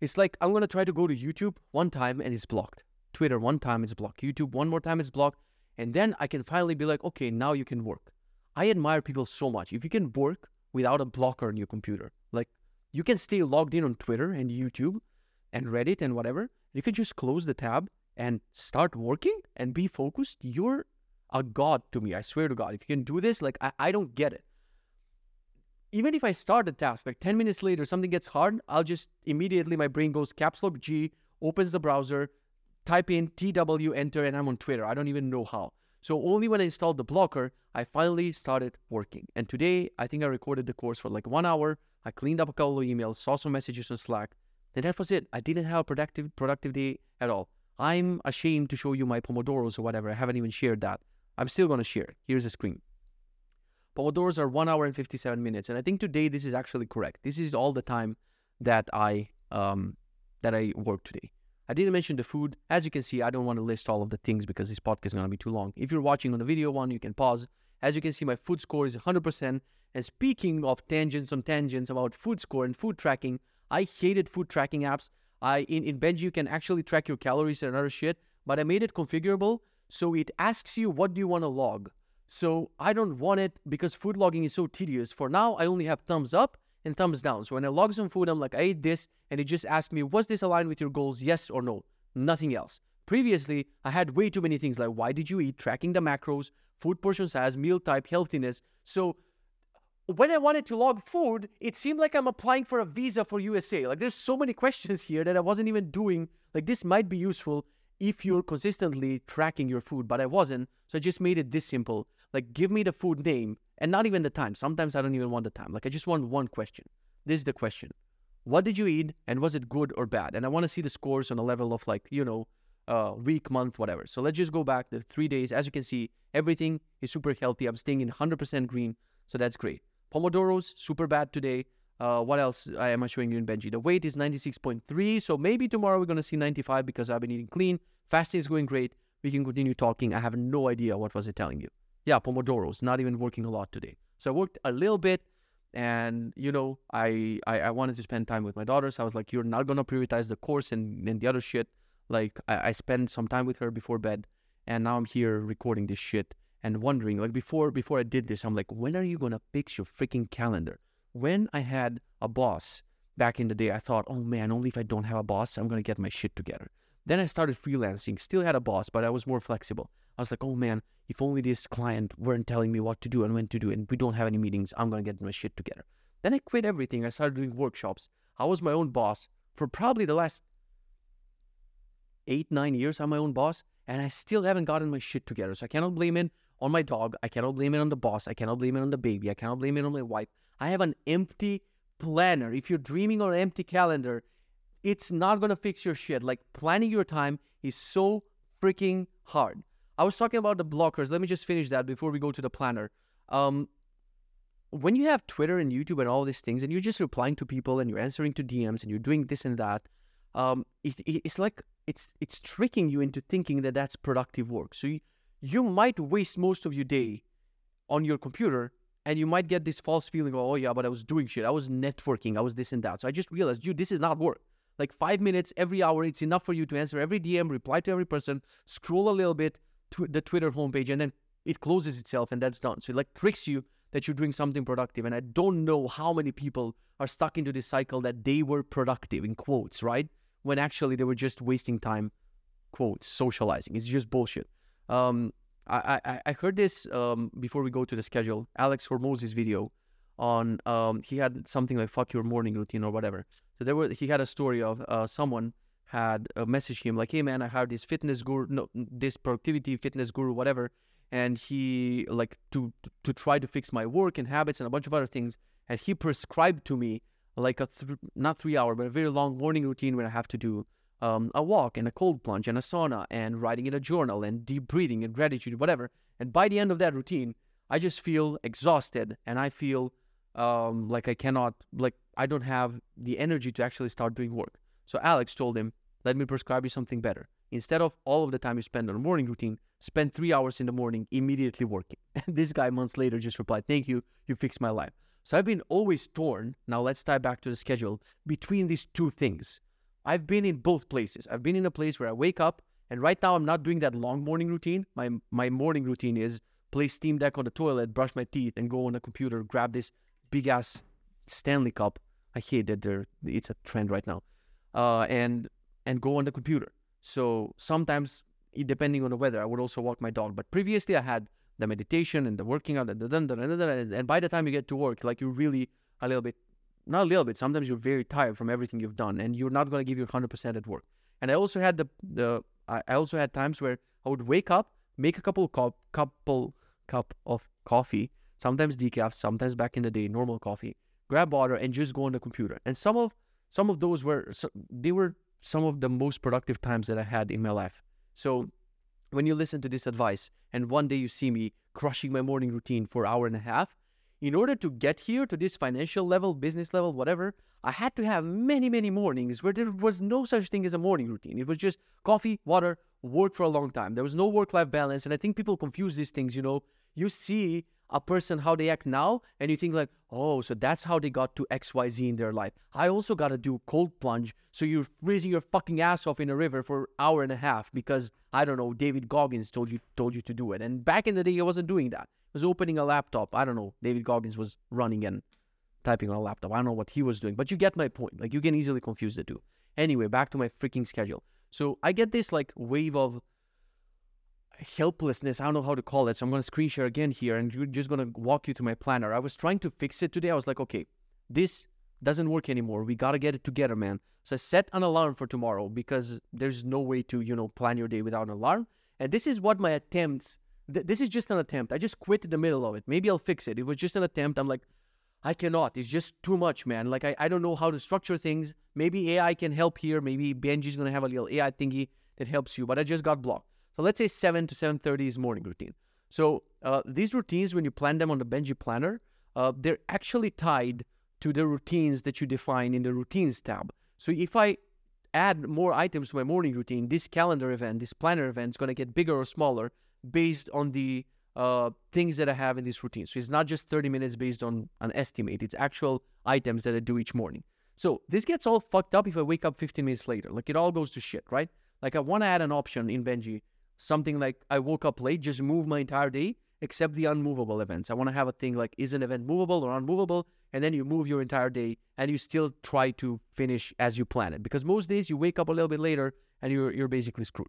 it's like I'm going to try to go to YouTube one time and it's blocked. Twitter one time it's blocked. YouTube one more time it's blocked. And then I can finally be like, okay, now you can work. I admire people so much. If you can work without a blocker on your computer, like you can stay logged in on Twitter and YouTube and Reddit and whatever. You can just close the tab and start working and be focused, you're a god to me. I swear to God. If you can do this, like I, I don't get it. Even if I start a task, like 10 minutes later, something gets hard, I'll just immediately my brain goes caps lock G, opens the browser, type in TW, enter, and I'm on Twitter. I don't even know how. So only when I installed the blocker, I finally started working. And today, I think I recorded the course for like one hour. I cleaned up a couple of emails, saw some messages on Slack, and that was it. I didn't have a productive productive day at all. I'm ashamed to show you my Pomodoros or whatever. I haven't even shared that. I'm still going to share. Here's a screen. Pomodoros are 1 hour and 57 minutes. And I think today this is actually correct. This is all the time that I um, that I work today. I didn't mention the food. As you can see, I don't want to list all of the things because this podcast is going to be too long. If you're watching on the video one, you can pause. As you can see, my food score is 100%. And speaking of tangents on tangents about food score and food tracking, I hated food tracking apps. I in, in Benji you can actually track your calories and other shit, but I made it configurable so it asks you what do you want to log. So I don't want it because food logging is so tedious. For now, I only have thumbs up and thumbs down. So when I log some food, I'm like, I ate this, and it just asks me, was this aligned with your goals? Yes or no? Nothing else. Previously, I had way too many things like why did you eat, tracking the macros, food portion size, meal type, healthiness. So when I wanted to log food, it seemed like I'm applying for a visa for USA. Like there's so many questions here that I wasn't even doing. Like this might be useful if you're consistently tracking your food, but I wasn't. So I just made it this simple. Like give me the food name and not even the time. Sometimes I don't even want the time. Like I just want one question. This is the question. What did you eat and was it good or bad? And I want to see the scores on a level of like, you know, uh, week, month, whatever. So let's just go back the three days. As you can see, everything is super healthy. I'm staying in 100% green. So that's great. Pomodoros, super bad today. Uh, what else I am I showing you in Benji? The weight is 96.3, so maybe tomorrow we're going to see 95 because I've been eating clean. Fasting is going great. We can continue talking. I have no idea what was I telling you. Yeah, Pomodoros, not even working a lot today. So I worked a little bit, and you know, I I, I wanted to spend time with my daughter. So I was like, you're not going to prioritize the course and, and the other shit. Like I, I spent some time with her before bed, and now I'm here recording this shit and wondering like before before I did this, I'm like, when are you gonna fix your freaking calendar? When I had a boss back in the day, I thought, oh man, only if I don't have a boss, I'm gonna get my shit together. Then I started freelancing, still had a boss, but I was more flexible. I was like, oh man, if only this client weren't telling me what to do and when to do, and we don't have any meetings, I'm gonna get my shit together. Then I quit everything. I started doing workshops. I was my own boss for probably the last eight, nine years. I'm my own boss, and I still haven't gotten my shit together. So I cannot blame it on my dog. I cannot blame it on the boss. I cannot blame it on the baby. I cannot blame it on my wife. I have an empty planner. If you're dreaming on an empty calendar, it's not gonna fix your shit. Like planning your time is so freaking hard. I was talking about the blockers. Let me just finish that before we go to the planner. Um, when you have Twitter and YouTube and all these things, and you're just replying to people and you're answering to DMs and you're doing this and that, um, it, it, it's like it's it's tricking you into thinking that that's productive work. So you, you might waste most of your day on your computer and you might get this false feeling of, oh yeah, but I was doing shit. I was networking. I was this and that. So I just realized, dude, this is not work. Like five minutes every hour, it's enough for you to answer every DM, reply to every person, scroll a little bit to the Twitter homepage, and then it closes itself and that's done. So it like tricks you that you're doing something productive. And I don't know how many people are stuck into this cycle that they were productive in quotes, right? When actually they were just wasting time, quotes, socializing. It's just bullshit. Um, I, I, I heard this um, before we go to the schedule. Alex Hormozi's video on um, he had something like "fuck your morning routine" or whatever. So there was he had a story of uh, someone had uh, messaged him like, "Hey man, I hired this fitness guru, no, this productivity fitness guru, whatever," and he like to to try to fix my work and habits and a bunch of other things, and he prescribed to me like a th- not three hour but a very long morning routine where I have to do um, a walk and a cold plunge and a sauna and writing in a journal and deep breathing and gratitude, whatever. And by the end of that routine, I just feel exhausted and I feel um, like I cannot, like I don't have the energy to actually start doing work. So Alex told him, let me prescribe you something better. Instead of all of the time you spend on morning routine, spend three hours in the morning immediately working. And this guy months later just replied, thank you, you fixed my life. So I've been always torn. Now let's tie back to the schedule between these two things. I've been in both places. I've been in a place where I wake up and right now I'm not doing that long morning routine. My my morning routine is play Steam Deck on the toilet, brush my teeth, and go on the computer, grab this big ass Stanley Cup. I hate that there it's a trend right now. Uh, and and go on the computer. So sometimes depending on the weather, I would also walk my dog. But previously I had the meditation and the working out and, and by the time you get to work, like you're really a little bit not a little bit. Sometimes you're very tired from everything you've done, and you're not going to give your hundred percent at work. And I also had the the I also had times where I would wake up, make a couple cup couple cup of coffee, sometimes decaf, sometimes back in the day normal coffee, grab water, and just go on the computer. And some of some of those were they were some of the most productive times that I had in my life. So when you listen to this advice, and one day you see me crushing my morning routine for an hour and a half, in order to get here to this financial level, business level, whatever, I had to have many, many mornings where there was no such thing as a morning routine. It was just coffee, water, work for a long time. There was no work life balance. And I think people confuse these things. You know, you see a person how they act now and you think like oh so that's how they got to xyz in their life i also got to do cold plunge so you're freezing your fucking ass off in a river for an hour and a half because i don't know david goggins told you told you to do it and back in the day i wasn't doing that was opening a laptop. I don't know. David Goggins was running and typing on a laptop. I don't know what he was doing, but you get my point. Like you can easily confuse the two. Anyway, back to my freaking schedule. So I get this like wave of helplessness. I don't know how to call it. So I'm going to screen share again here and you're just going to walk you through my planner. I was trying to fix it today. I was like, okay, this doesn't work anymore. We got to get it together, man. So I set an alarm for tomorrow because there's no way to, you know, plan your day without an alarm. And this is what my attempts th- this is just an attempt. I just quit in the middle of it. Maybe I'll fix it. It was just an attempt. I'm like, I cannot. It's just too much, man. Like I, I don't know how to structure things. Maybe AI can help here. Maybe Benji's gonna have a little AI thingy that helps you. But I just got blocked. So let's say seven to seven thirty is morning routine. So uh, these routines, when you plan them on the Benji planner, uh, they're actually tied to the routines that you define in the routines tab. So if I add more items to my morning routine, this calendar event, this planner event is going to get bigger or smaller based on the uh, things that I have in this routine. So it's not just 30 minutes based on an estimate, it's actual items that I do each morning. So this gets all fucked up if I wake up 15 minutes later. Like it all goes to shit, right? Like I want to add an option in Benji, something like I woke up late, just move my entire day except the unmovable events. I want to have a thing like is an event movable or unmovable, and then you move your entire day and you still try to finish as you plan it. Because most days you wake up a little bit later and you're you're basically screwed.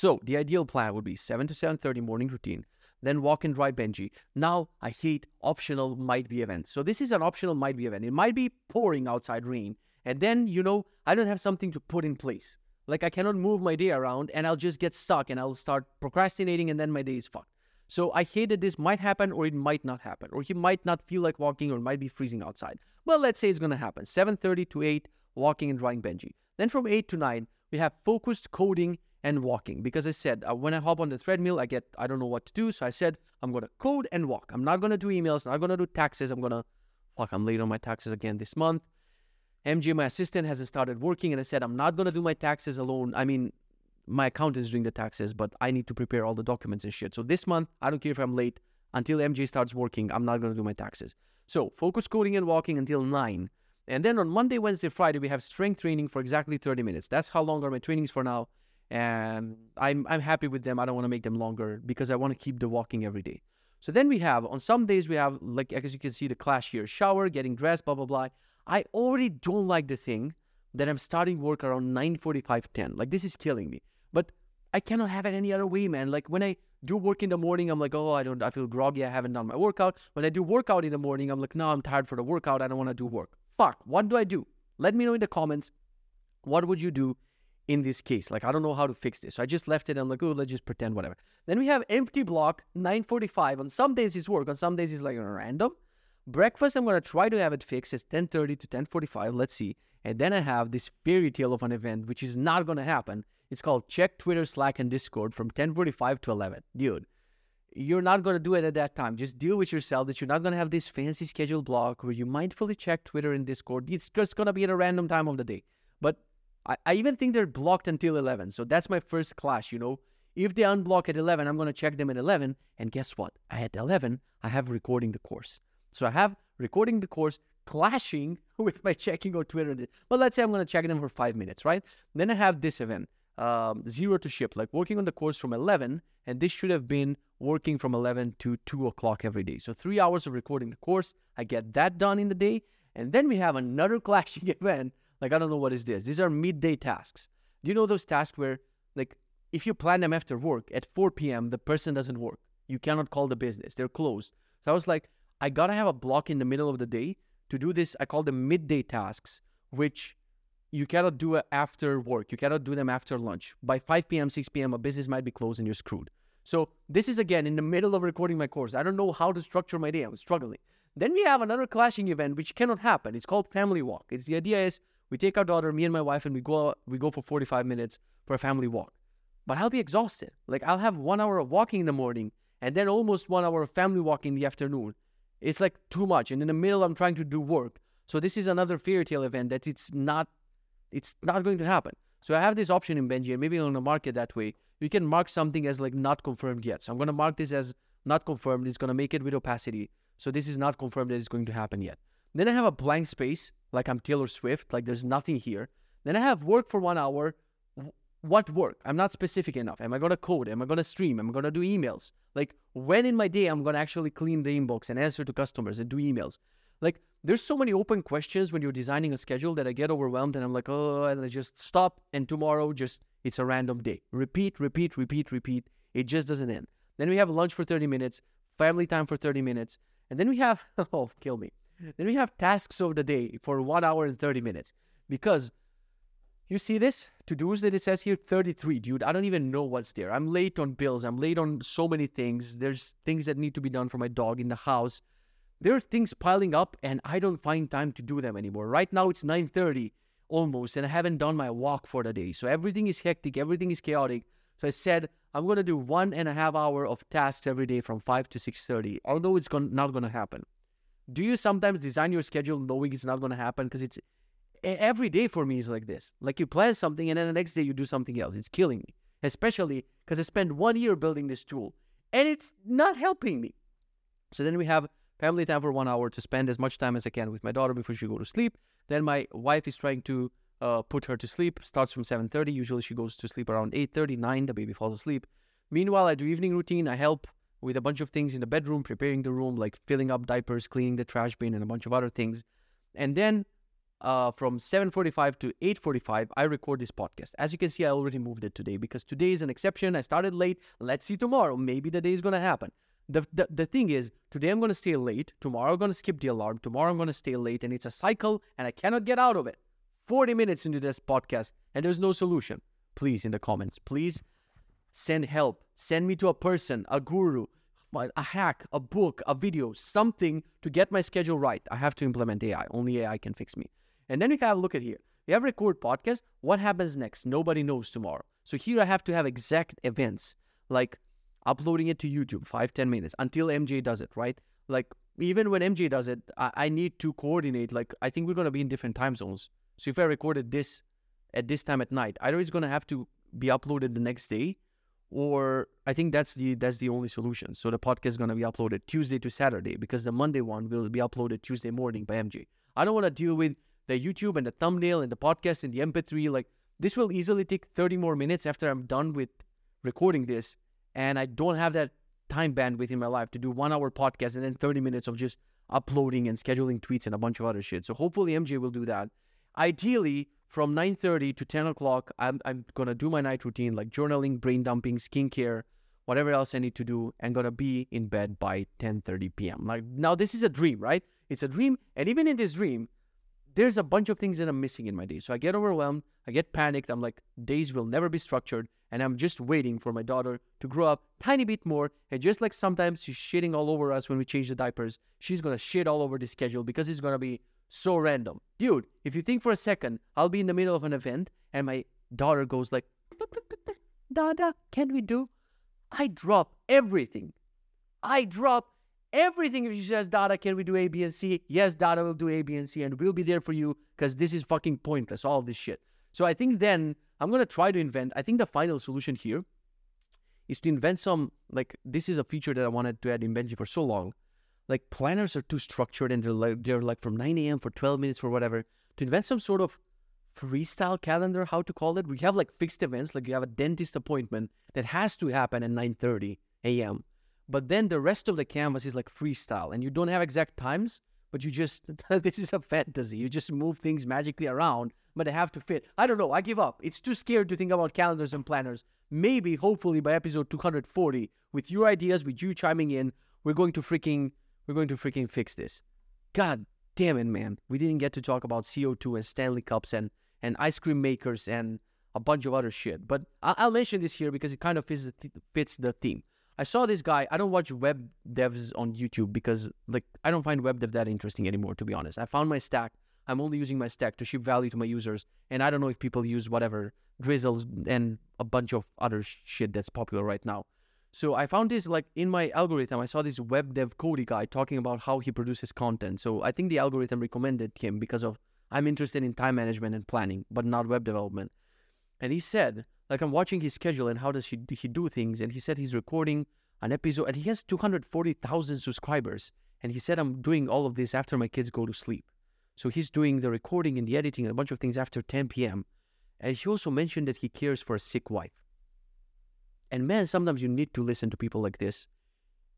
So the ideal plan would be 7 to 7:30 morning routine, then walk and drive Benji. Now I hate optional might be events. So this is an optional might be event. It might be pouring outside rain, and then you know I don't have something to put in place. Like I cannot move my day around, and I'll just get stuck, and I'll start procrastinating, and then my day is fucked. So I hate that this might happen or it might not happen, or he might not feel like walking or it might be freezing outside. Well, let's say it's gonna happen. 7:30 to 8, walking and drawing Benji. Then from 8 to 9, we have focused coding and walking because I said uh, when I hop on the treadmill, I get I don't know what to do. So I said I'm gonna code and walk. I'm not gonna do emails. I'm not gonna do taxes. I'm gonna fuck. I'm late on my taxes again this month. MJ, my assistant, hasn't started working, and I said I'm not gonna do my taxes alone. I mean, my accountant is doing the taxes, but I need to prepare all the documents and shit. So this month, I don't care if I'm late until MJ starts working. I'm not gonna do my taxes. So focus coding and walking until nine. And then on Monday, Wednesday, Friday, we have strength training for exactly 30 minutes. That's how long are my trainings for now. And I'm, I'm happy with them. I don't want to make them longer because I want to keep the walking every day. So then we have, on some days, we have, like, as you can see, the clash here shower, getting dressed, blah, blah, blah. I already don't like the thing that I'm starting work around 9.45, 10. Like, this is killing me. But I cannot have it any other way, man. Like, when I do work in the morning, I'm like, oh, I don't, I feel groggy. I haven't done my workout. When I do workout in the morning, I'm like, no, I'm tired for the workout. I don't want to do work. Fuck, what do I do? Let me know in the comments. What would you do in this case. Like, I don't know how to fix this. So I just left it. I'm like, oh, let's just pretend whatever. Then we have empty block, 945. On some days it's work. On some days it's like a random. Breakfast, I'm to try to have it fixed. It's 1030 to 1045. Let's see. And then I have this fairy tale of an event, which is not to happen. It's called check Twitter, Slack, and Discord from 1045 to 11. Dude, you're not to do it at that time. Just deal with yourself that you're not to have this fancy schedule block where you mindfully check Twitter and Discord. It's just to be at a random time of the day. But I, I even think they're blocked until 11. So that's my first clash, you know. If they unblock at 11, I'm going to check them at 11. And guess what? At 11, I have recording the course. So I have recording the course clashing with my checking on Twitter. But let's say I'm going to check them for five minutes, right? Then I have this event, um, zero to ship, like working on the course from 11. And this should have been working from 11 to 2 o'clock every day. So three hours of recording the course. I get that done in the day. And then we have another clashing event like, I don't know what is this. These are midday tasks. Do you know those tasks where, like, if you plan them after work at 4 p.m., the person doesn't work. You cannot call the business. They're closed. So I was like, I gotta have a block in the middle of the day to do this. I call them midday tasks, which you cannot do after work. You cannot do them after lunch. By 5 p.m., 6 p.m., a business might be closed and you're screwed. So this is again in the middle of recording my course. I don't know how to structure my day. I'm struggling. Then we have another clashing event which cannot happen. It's called family walk. It's the idea is we take our daughter, me and my wife, and we go we go for 45 minutes for a family walk. But I'll be exhausted. Like I'll have one hour of walking in the morning and then almost one hour of family walk in the afternoon. It's like too much. And in the middle I'm trying to do work. So this is another fairy tale event that it's not it's not going to happen. So I have this option in Benji, and maybe I'm gonna mark it that way. You can mark something as like not confirmed yet. So I'm gonna mark this as not confirmed. It's gonna make it with opacity. So this is not confirmed that it's going to happen yet. Then I have a blank space like I'm Taylor Swift, like there's nothing here. Then I have work for one hour. What work? I'm not specific enough. Am I gonna code? Am I gonna stream? Am I gonna do emails? Like when in my day I'm gonna actually clean the inbox and answer to customers and do emails? Like there's so many open questions when you're designing a schedule that I get overwhelmed and I'm like, oh, and I just stop and tomorrow just it's a random day. Repeat, repeat, repeat, repeat. It just doesn't end. Then we have lunch for 30 minutes, family time for 30 minutes, and then we have oh, kill me. Then we have tasks of the day for one hour and 30 minutes. Because you see this to dos that it says here 33, dude. I don't even know what's there. I'm late on bills. I'm late on so many things. There's things that need to be done for my dog in the house. There are things piling up and I don't find time to do them anymore. Right now it's 9:30 almost and I haven't done my walk for the day. So everything is hectic, everything is chaotic. So I said I'm gonna do one and a half hour of tasks every day from 5 to 6:30. Although it's not gonna happen do you sometimes design your schedule knowing it's not going to happen? Because it's every day for me is like this. Like you plan something and then the next day you do something else. It's killing me especially because i spent one year building this tool and it's not helping me. So then we have family time for one hour to spend as much time as i can with my daughter before she go to sleep. Then my wife is trying to uh, put her to sleep. Starts from 7.30 usually she goes to sleep around 8.30 9 the baby falls asleep. Meanwhile i do evening routine. I help with a bunch of things in the bedroom, preparing the room, like filling up diapers, cleaning the trash bin, and a bunch of other things. And then uh, from 7:45 to 8:45, I record this podcast. As you can see, I already moved it today because today is an exception. I started late. Let's see tomorrow. Maybe the day is gonna happen. The, the, the thing is, today I'm gonna stay late. Tomorrow I'm gonna skip the alarm. Tomorrow I'm gonna stay late, and it's a cycle, and I cannot get out of it. 40 minutes into this podcast, and there's no solution. Please, in the comments, please send help. Send me to a person, a guru, a hack, a book, a video, something to get my schedule right. I have to implement AI. Only AI can fix me. And then we have a look at here. We have record podcast. What happens next? Nobody knows tomorrow. So here I have to have exact events like uploading it to YouTube, five, 10 minutes until MJ does it, right? Like even when MJ does it, I, I need to coordinate. Like I think we're gonna be in different time zones. So if I recorded this at this time at night, either it's gonna have to be uploaded the next day or I think that's the that's the only solution. So the podcast is gonna be uploaded Tuesday to Saturday because the Monday one will be uploaded Tuesday morning by MJ. I don't want to deal with the YouTube and the thumbnail and the podcast and the MP3. Like this will easily take 30 more minutes after I'm done with recording this, and I don't have that time bandwidth in my life to do one hour podcast and then 30 minutes of just uploading and scheduling tweets and a bunch of other shit. So hopefully MJ will do that. Ideally, from 9.30 to 10 o'clock I'm, I'm gonna do my night routine like journaling brain dumping skincare whatever else i need to do and gonna be in bed by 10.30 p.m like now this is a dream right? It's a dream and even in this dream there's a bunch of things that i'm missing in my day. So i get overwhelmed i get panicked i'm like days will never be structured and i'm just waiting for my daughter to grow up tiny bit more and just like sometimes she's shitting all over us when we change the diapers she's gonna shit all over the schedule because it's gonna be so random. Dude, if you think for a second, I'll be in the middle of an event and my daughter goes like, Dada, can we do? I drop everything. I drop everything if she says, Dada, can we do A, B, and C? Yes, Dada will do A, B, and C, and we'll be there for you because this is fucking pointless, all this shit. So I think then I'm going to try to invent, I think the final solution here is to invent some, like, this is a feature that I wanted to add in Benji for so long like planners are too structured and they're like they're like from 9 a.m. for 12 minutes for whatever. To invent some sort of freestyle calendar, how to call it? We have like fixed events, like you have a dentist appointment that has to happen at 9:30 a.m. But then the rest of the canvas is like freestyle, and you don't have exact times, but you just this is a fantasy. You just move things magically around, but they have to fit. I don't know. I give up. It's too scared to think about calendars and planners. Maybe, hopefully, by episode 240, with your ideas, with you chiming in, we're going to freaking we're going to freaking fix this. God damn it, man. We didn't get to talk about CO2 and Stanley Cups and, and ice cream makers and a bunch of other shit. But I'll mention this here because it kind of fits the, th- fits the theme. I saw this guy. I don't watch web devs on YouTube because, like, I don't find web dev that interesting anymore, to be honest. I found my stack. I'm only using my stack to ship value to my users. And I don't know if people use whatever, Drizzle and a bunch of other shit that's popular right now. So I found this like in my algorithm. I saw this web dev Cody guy talking about how he produces content. So I think the algorithm recommended him because of I'm interested in time management and planning, but not web development. And he said, like I'm watching his schedule and how does he he do things. And he said he's recording an episode and he has 240,000 subscribers. And he said I'm doing all of this after my kids go to sleep. So he's doing the recording and the editing and a bunch of things after 10 p.m. And he also mentioned that he cares for a sick wife. And man, sometimes you need to listen to people like this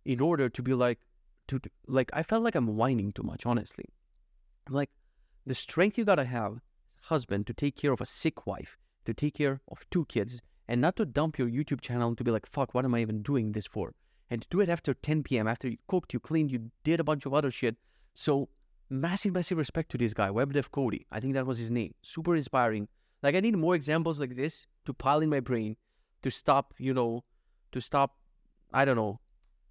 in order to be like, to like, I felt like I'm whining too much, honestly. Like, the strength you gotta have, husband, to take care of a sick wife, to take care of two kids, and not to dump your YouTube channel and to be like, fuck, what am I even doing this for? And to do it after 10 p.m., after you cooked, you cleaned, you did a bunch of other shit. So, massive, massive respect to this guy, WebDev Cody. I think that was his name. Super inspiring. Like, I need more examples like this to pile in my brain to stop, you know, to stop, I don't know,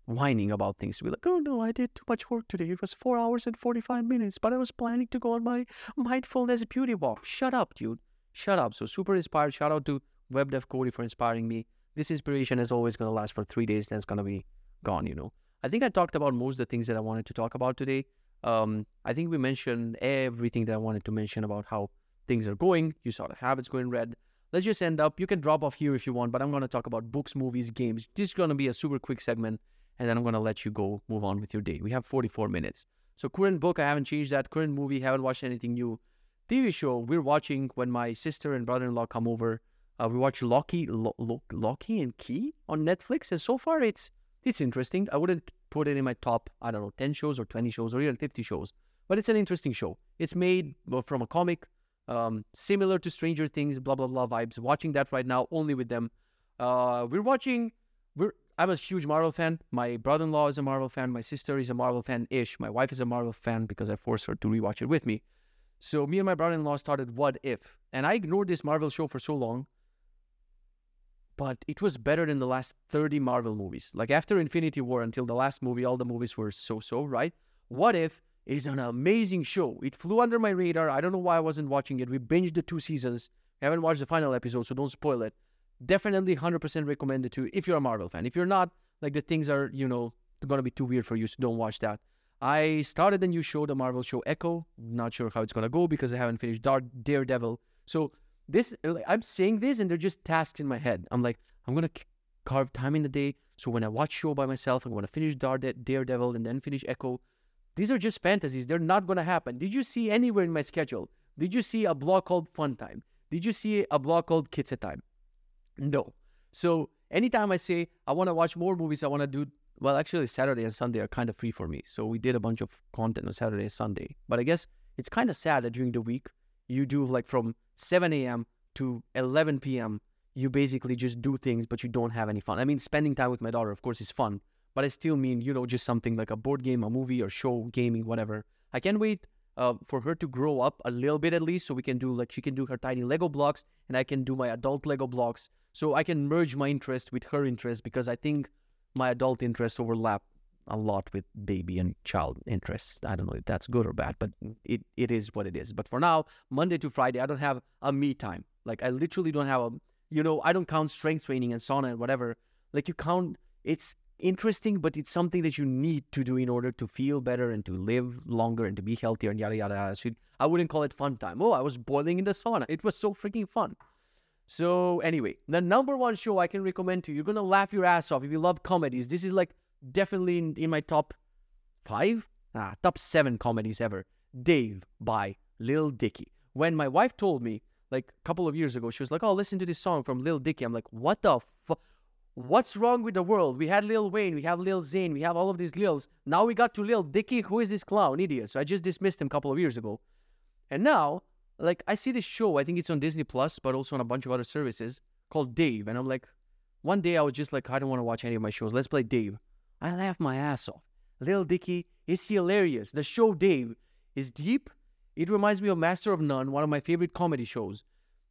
whining about things. To be like, oh no, I did too much work today. It was four hours and 45 minutes, but I was planning to go on my mindfulness beauty walk. Shut up, dude. Shut up. So super inspired. Shout out to WebDev Cody for inspiring me. This inspiration is always going to last for three days, then it's going to be gone, you know. I think I talked about most of the things that I wanted to talk about today. Um, I think we mentioned everything that I wanted to mention about how things are going. You saw the habits going red let's just end up. You can drop off here if you want, but I'm going to talk about books, movies, games. This is going to be a super quick segment, and then I'm going to let you go move on with your day. We have 44 minutes. So, current book, I haven't changed that. Current movie, haven't watched anything new. TV show, we're watching when my sister and brother in law come over. Uh, we watch Locky, Lo- Lo- Locky and Key on Netflix, and so far it's it's interesting. I wouldn't put it in my top, I don't know, 10 shows or 20 shows or even 50 shows, but it's an interesting show. It's made uh, from a comic, um, similar to Stranger Things, blah blah blah vibes. Watching that right now, only with them. Uh, we're watching. We're I'm a huge Marvel fan. My brother-in-law is a Marvel fan. My sister is a Marvel fan-ish. My wife is a Marvel fan because I forced her to rewatch it with me. So me and my brother-in-law started What If, and I ignored this Marvel show for so long. But it was better than the last 30 Marvel movies. Like after Infinity War until the last movie, all the movies were so-so, right? What If is an amazing show. It flew under my radar. I don't know why I wasn't watching it. We binged the two seasons. I haven't watched the final episode, so don't spoil it definitely 100% recommend it to if you're a Marvel fan. If you're not, like the things are, you know, going to be too weird for you, so don't watch that. I started a new show, the Marvel show Echo. Not sure how it's going to go because I haven't finished Dar- Daredevil. So this, I'm saying this and they're just tasks in my head. I'm like, I'm going to carve time in the day. So when I watch show by myself, I'm going to finish Dar- Daredevil and then finish Echo. These are just fantasies. They're not going to happen. Did you see anywhere in my schedule? Did you see a blog called Fun Time? Did you see a blog called Kids Time? No. So anytime I say I want to watch more movies, I want to do well. Actually, Saturday and Sunday are kind of free for me, so we did a bunch of content on Saturday and Sunday. But I guess it's kind of sad that during the week you do like from 7 a.m. to 11 p.m. You basically just do things, but you don't have any fun. I mean, spending time with my daughter, of course, is fun, but I still mean you know just something like a board game, a movie, or show, gaming, whatever. I can't wait uh, for her to grow up a little bit at least, so we can do like she can do her tiny Lego blocks, and I can do my adult Lego blocks so I can merge my interest with her interest because I think my adult interests overlap a lot with baby and child interests. I don't know if that's good or bad, but it, it is what it is. But for now, Monday to Friday, I don't have a me time. Like I literally don't have a, you know, I don't count strength training and sauna and whatever. Like you count, it's interesting, but it's something that you need to do in order to feel better and to live longer and to be healthier and yada yada yada. So I wouldn't call it fun time. Oh, I was boiling in the sauna. It was so freaking fun. So anyway, the number one show I can recommend to you, you're gonna laugh your ass off if you love comedies. This is like definitely in, in my top five, ah, top seven comedies ever. Dave by Lil Dicky. When my wife told me like a couple of years ago, she was like, "Oh, listen to this song from Lil Dicky." I'm like, "What the? What's wrong with the world? We had Lil Wayne, we have Lil Zane, we have all of these Lils. Now we got to Lil Dicky. Who is this clown idiot?" So I just dismissed him a couple of years ago, and now like I see this show, I think it's on Disney Plus, but also on a bunch of other services called Dave. And I'm like, one day I was just like, I don't want to watch any of my shows. Let's play Dave. I laugh my ass off. Lil Dicky is hilarious. The show Dave is deep. It reminds me of Master of None, one of my favorite comedy shows.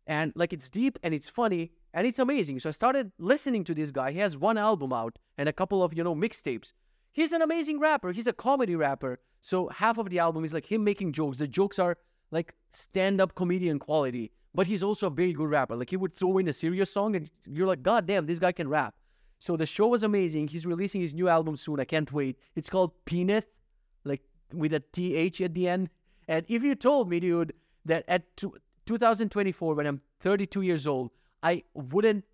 And like it's deep and it's funny and it's amazing. So I started listening to this guy. He has one album out and a couple of, you know, mixtapes. He's an amazing rapper. He's a comedy rapper. So half of the album is like him making jokes. The jokes are like stand-up comedian quality, but he's also a very good rapper. Like he would throw in a serious song, and you're like, God damn, this guy can rap. So the show was amazing. He's releasing his new album soon. I can't wait. It's called Penith, like with a th at the end. And if you told me, dude, that at 2024, when I'm 32 years old, I wouldn't,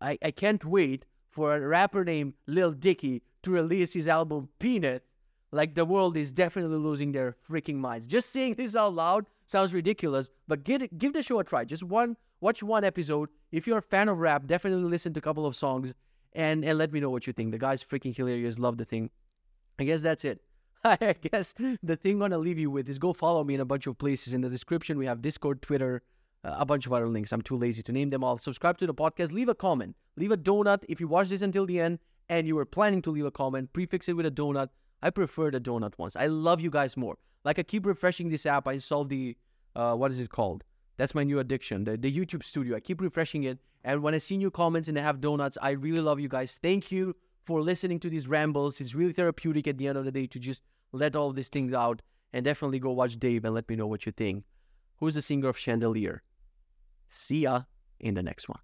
I, I can't wait for a rapper named Lil Dicky to release his album Penith like the world is definitely losing their freaking minds. Just saying this out loud sounds ridiculous, but give give the show a try. Just one, watch one episode. If you're a fan of rap, definitely listen to a couple of songs and and let me know what you think. The guy's freaking hilarious. Love the thing. I guess that's it. I guess the thing I'm gonna leave you with is go follow me in a bunch of places. In the description, we have Discord, Twitter, a bunch of other links. I'm too lazy to name them all. Subscribe to the podcast. Leave a comment. Leave a donut if you watch this until the end and you were planning to leave a comment. Prefix it with a donut. I prefer the donut ones. I love you guys more. Like I keep refreshing this app. I installed the uh, what is it called? That's my new addiction, the, the YouTube Studio. I keep refreshing it, and when I see new comments and I have donuts, I really love you guys. Thank you for listening to these rambles. It's really therapeutic at the end of the day to just let all these things out. And definitely go watch Dave and let me know what you think. Who's the singer of Chandelier? See ya in the next one.